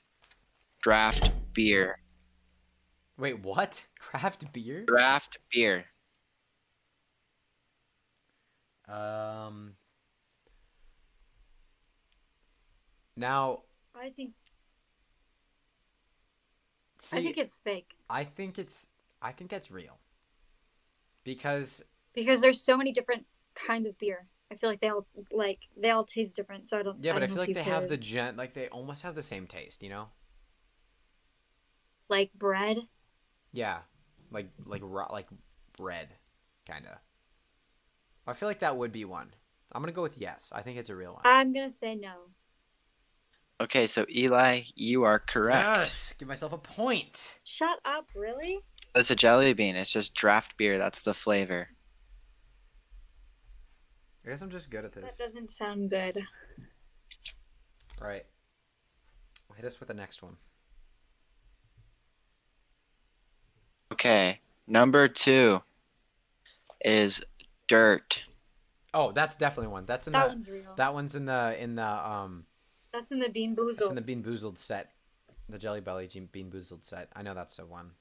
draft beer. Wait, what? Craft beer? Draft beer. Um. Now, I think see, I think it's fake I think it's I think that's real. Because because there's so many different kinds of beer. I feel like they all like they all taste different. So I don't. yeah, but I, don't feel like they you've the gen like they almost have the same taste, you know? like bread. Yeah. Like like raw like bread kind of. I feel like that would be one. I'm going to go with yes. I think it's a real one. I'm gonna say no. Okay, so Eli, you are correct. Yes, give myself a point. Shut up! Really? It's a jelly bean. It's just draft beer. That's the flavor. I guess I'm just good at this. That doesn't sound good. All right. Hit us with the next one. Okay, number two is dirt. Oh, that's definitely one. That's in That the one's real. that one's in the in the um That's in the Bean Boozled. that's in the Bean Boozled set. The Jelly Belly Jean- Bean Boozled set. I know that's the one.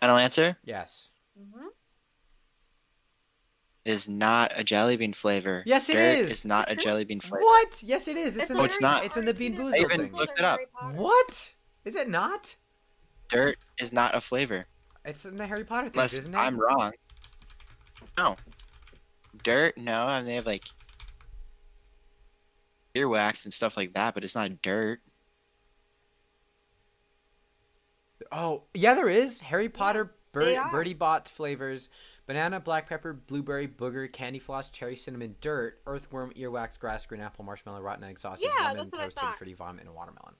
Final answer Yes. hmm Yes. Is not a jelly bean flavor. Yes, it dirt is. is not a jelly bean flavor. What? Yes, it is. It's, It's in a the, it's not. It's in the Potter Bean thing. Boozled I even thing. looked it up. What? Is it not? Dirt is not a flavor. It's in the Harry Potter thing, Unless isn't it? I'm wrong. No. Dirt, no. I mean, they have like earwax and stuff like that, but it's not dirt. Oh, yeah, there is. Harry Potter they bir- Bertie Bott flavors banana, black pepper, blueberry, booger, candy floss, cherry, cinnamon, dirt, earthworm, earwax, grass, green apple, marshmallow, rotten egg, sausage, Yeah, lemon, that's what I toasted, fruity vomit, and watermelon.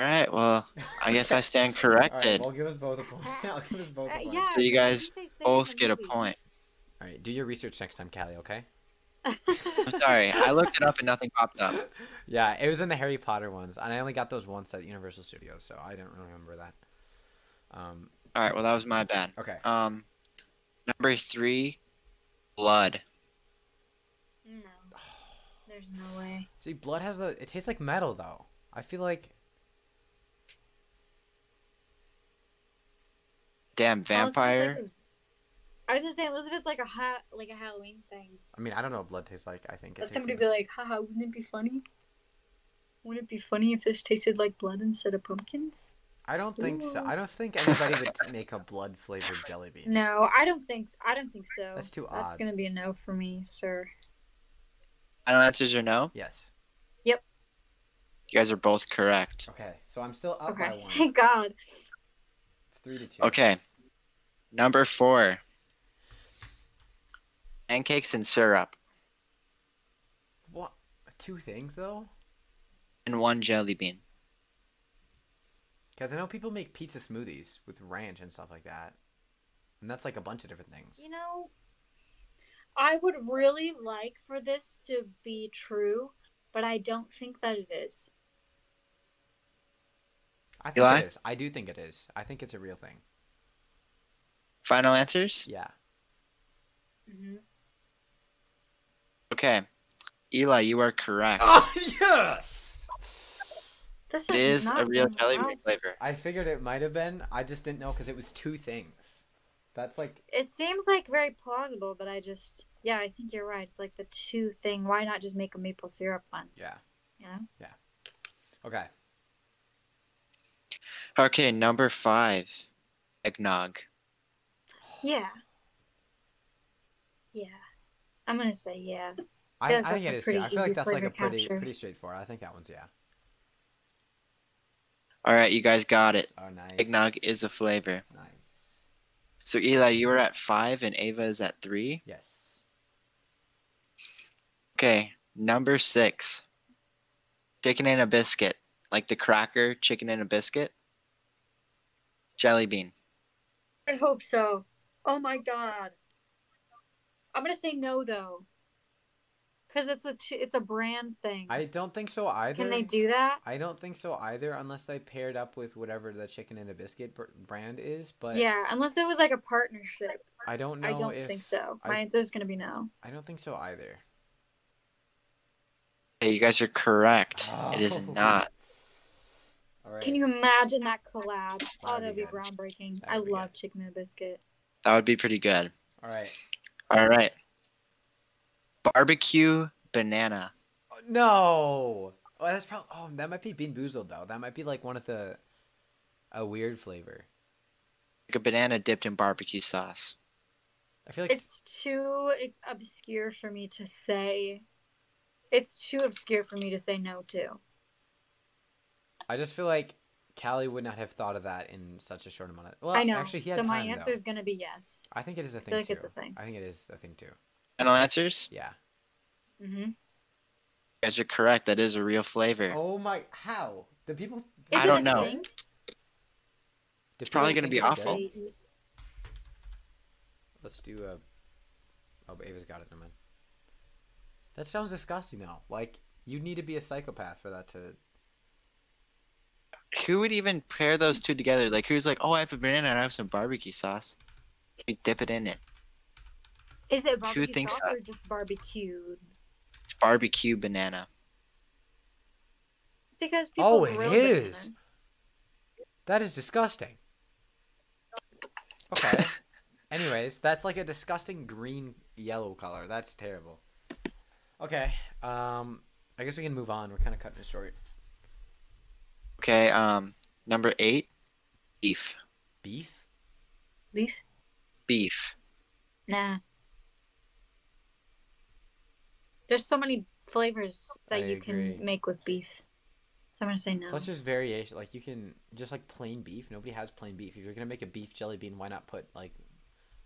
All right. Well, I guess I stand All right, corrected. well, give us both a point. I'll give us both a Uh, point. yeah, So you guys think they say in Both get a point. All right, do your research next time, Callie, okay? I'm sorry. I looked it up and nothing popped up. Yeah, it was in the Harry Potter ones, and I only got those once at Universal Studios, so I don't remember that. Um, All right. Well, that was my bad. okay. Um, number three Blood. No. There's no way. See, blood has the. It tastes like metal though. I feel like Damn Unless it's like vampire. I was gonna say, unless if it's like a ha- like a Halloween thing. I mean I don't know what blood tastes like. I think it Let somebody like- be like, haha, wouldn't it be funny? Wouldn't it be funny if this tasted like blood instead of pumpkins? I don't think so. I don't think anybody would make a blood flavored jelly bean. No, I don't think. I don't think so. That's too odd. That's gonna be a no for me, sir. Final answers are no. Yes. Yep. You guys are both correct. Okay, so I'm still up by Okay, one. thank God. It's three to two. Okay. Number four. Pancakes and syrup What? Two things though? and one jelly bean. Because I know people make pizza smoothies with ranch and stuff like that, and that's like a bunch of different things. You know, I would really like for this to be true, but I don't think that it is. I think Eli? it is. I do think it is. I think it's a real thing. Final answers? Yeah. Mm-hmm. Okay. Eli, you are correct. Oh yes. This It is a real jelly bean flavor. I figured it might have been. I just didn't know because it was two things. That's like It seems like very plausible, but I just, yeah, I think you're right. It's like the two thing. Why not just make a maple syrup one? yeah. Yeah. know? Okay. Okay, number five. Eggnog. Yeah. Yeah. I'm gonna say yeah. I, Yeah, I think that's it too. pretty I feel like easy that's like a flavor pretty capture. pretty straightforward. I think that one's yeah. All right, you guys got it. Oh nice. Eggnog is a flavor. nice. So Eli, you are at five and Ava is at three. Yes. Okay, number six. Chicken and a biscuit. Like the cracker, chicken and a biscuit. Jelly bean. I hope so. Oh my god. I'm gonna say no though. Cause it's a t- it's a brand thing. I don't think so either. Can they do that? I don't think so either, unless they paired up with whatever the chicken and a biscuit br- brand is. But yeah, unless it was like a partnership. I don't know I don't if think so. I- My answer is gonna be no. I don't think so either. Okay, you guys are correct. Ah. It is Oh. not. All right. Can you imagine that collab? Oh, That'd that'd be be good. groundbreaking. That I be love good. chicken and biscuit. That would be pretty good. All right. All right. Barbecue banana. Oh, no. Oh, that's probably. Oh, that might be Bean Boozled though. That might be like one of the a weird flavor. Like a banana dipped in barbecue sauce. I feel like It's too obscure for me to say. It's too obscure for me to say no to. I just feel like Callie would not have thought of that in such a short amount of. Well, I know. Actually, he had so my time, answer though. is gonna be yes. I think it is a thing feel like too. it's a thing. I think it is a thing too. Final answers? Yeah. Mm-hmm. You guys are correct. That is a real flavor. Oh my! How? Do people? I don't know. do It's probably gonna be awful. good? Let's do a. Oh, Ava's got it. Never mind. That sounds disgusting though. Like you need to be a psychopath for that to. Who would even pair those two together? Like, who's like, oh, I have a banana and I have some barbecue sauce. You dip it in it. Is it barbecue thinks sauce that? or just barbecued? It's barbecue banana. Because people Oh, it grill is. bananas. That is disgusting. Okay. Anyways, that's like a disgusting green yellow color. That's terrible. Okay. Um, I guess we can move on. We're kind of cutting it short. Okay, um, number eight, beef. Beef. Beef? Beef. Nah. There's so many flavors that I you agree. can make with beef. So I'm gonna say no. Plus, there's variation. Like you can just like plain beef. Nobody has plain beef. If you're gonna make a beef jelly bean, why not put like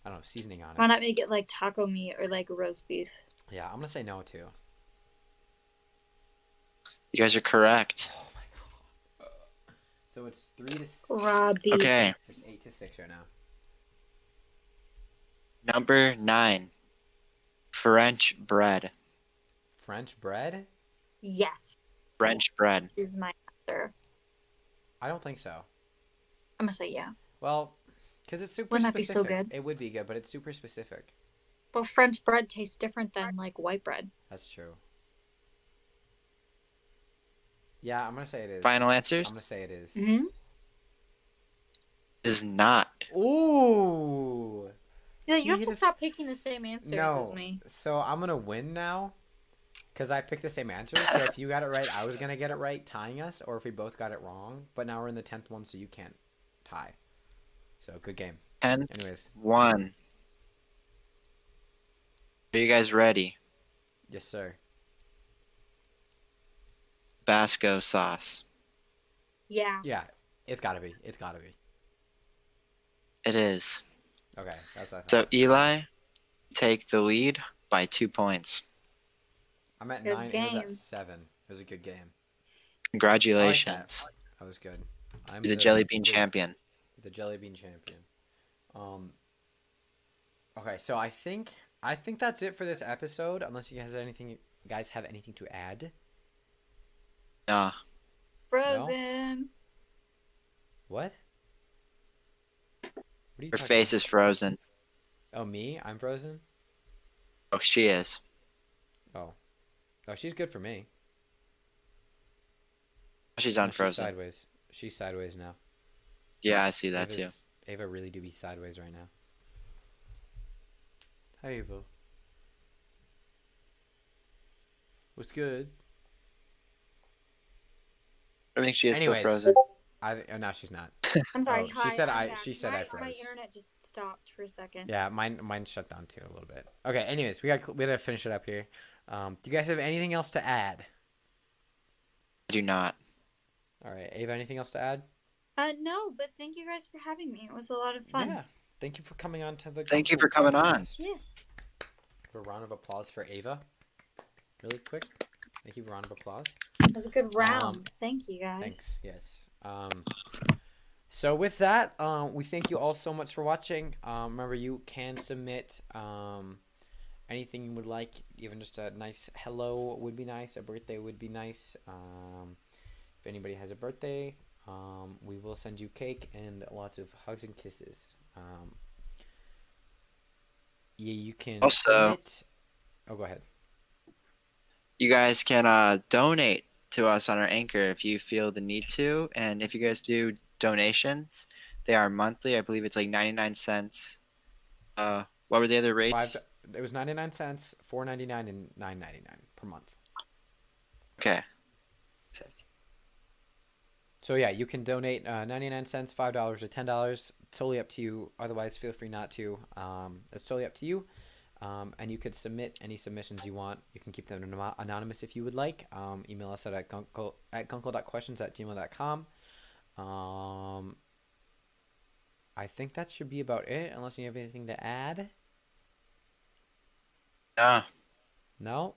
I don't know seasoning on it? Why not make it like taco meat or like roast beef? Yeah, I'm gonna say no too. You guys are correct. Oh my god. So it's three to s- Raw beef. Okay, it's eight to six right now. number nine, French bread. French bread? Yes, French bread. is my answer. I don't think so. I'm gonna say yeah. Well, because it's super Wouldn't that be specific. so good? It would be good, but it's super specific. Well, French bread tastes different than like white bread. That's true. Yeah, I'm gonna say it is. Final answers I'm gonna say it is. Mm-hmm. is not. Ooh. Yeah, you You have to just- stop picking the same answers No. as me. So I'm gonna win now, because I picked the same answer. So if you got it right, I was gonna get it right, tying us, or if we both got it wrong. But now we're in the tenth one, so you can't tie. So good game. Ten, Anyways, one. Are you guys ready? yes sir. Basco sauce. Yeah. Yeah, it's gotta be. It's gotta be. It is. Okay, that's what I. So Eli, take the lead by two points. I'm at Good nine. It was at seven. It was a good game. Congratulations. That was good. I'm You're the the- jelly bean champion. The jelly bean champion. Um. Okay, so I think I think that's it for this episode. Unless you guys have anything, guys have anything to add. Nah. Frozen. What? What are you Her talking face is frozen. Oh, me? I'm frozen. Oh, she is. Oh, oh, she's good for me. She's No, unfrozen. sideways. She's sideways now. Yeah, I see that too. Ava really do be sideways right now. Hi, Ava. What's good? I think she is Anyways. still frozen. I oh, no, she's not. I'm sorry. Oh, she said I'm I- back. she said my, I froze. My internet just stopped for a second. Yeah, mine mine shut down too a little bit. Okay, anyways, we got we gotta finish it up here. Um, do you guys have anything else to add? I do not. All right, Ava, anything else to add? Uh, no, but thank you guys for having me. It was a lot of fun. Yeah. Thank you for coming on to the. Thank you for coming on. Yes. A round of applause for Ava. Really quick. Thank you. Round of applause. It was a good round. Um, thank you guys. Thanks. Yes. Um, so with that, um, we thank you all so much for watching. Um, remember, you can submit um, anything you would like. Even just a nice hello would be nice. A birthday would be nice. Um, if anybody has a birthday, um, we will send you cake and lots of hugs and kisses. Um, yeah, you can. Also- Oh, go ahead. You guys can uh, donate to us on our anchor if you feel the need to, and if you guys do donations, they are monthly. I believe it's like ninety nine cents. Uh, what were the other rates? Five. It was ninety nine cents, four ninety nine, and nine ninety nine per month. Okay. So yeah, you can donate uh, ninety nine cents, five dollars, or ten dollars. Totally up to you. Otherwise, feel free not to. Um, it's totally up to you. Um, and you could submit any submissions you want. You can keep them anonymous if you would like. Um, email us at at gunkle at gunkle.questions at gmail.com. Um, I think that should be about it, unless you have anything to add. Nah. No.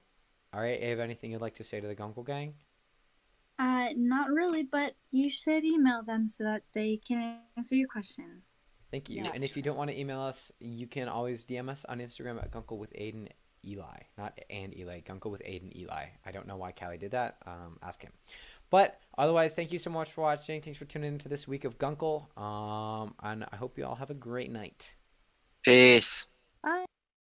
All right, Ava. Anything you'd like to say to the Gunkle gang? Uh, not really, but you should email them so that they can answer your questions. Thank you. Yeah. And if you don't want to email us, you can always DM us on Instagram at Gunkle with Aiden Eli. Not and Eli, Gunkle with Aiden Eli. I don't know why Callie did that. Um, ask him. But otherwise, thank you so much for watching. Thanks for tuning into this week of Gunkle. Um, and I hope you all have a great night. Peace. Bye.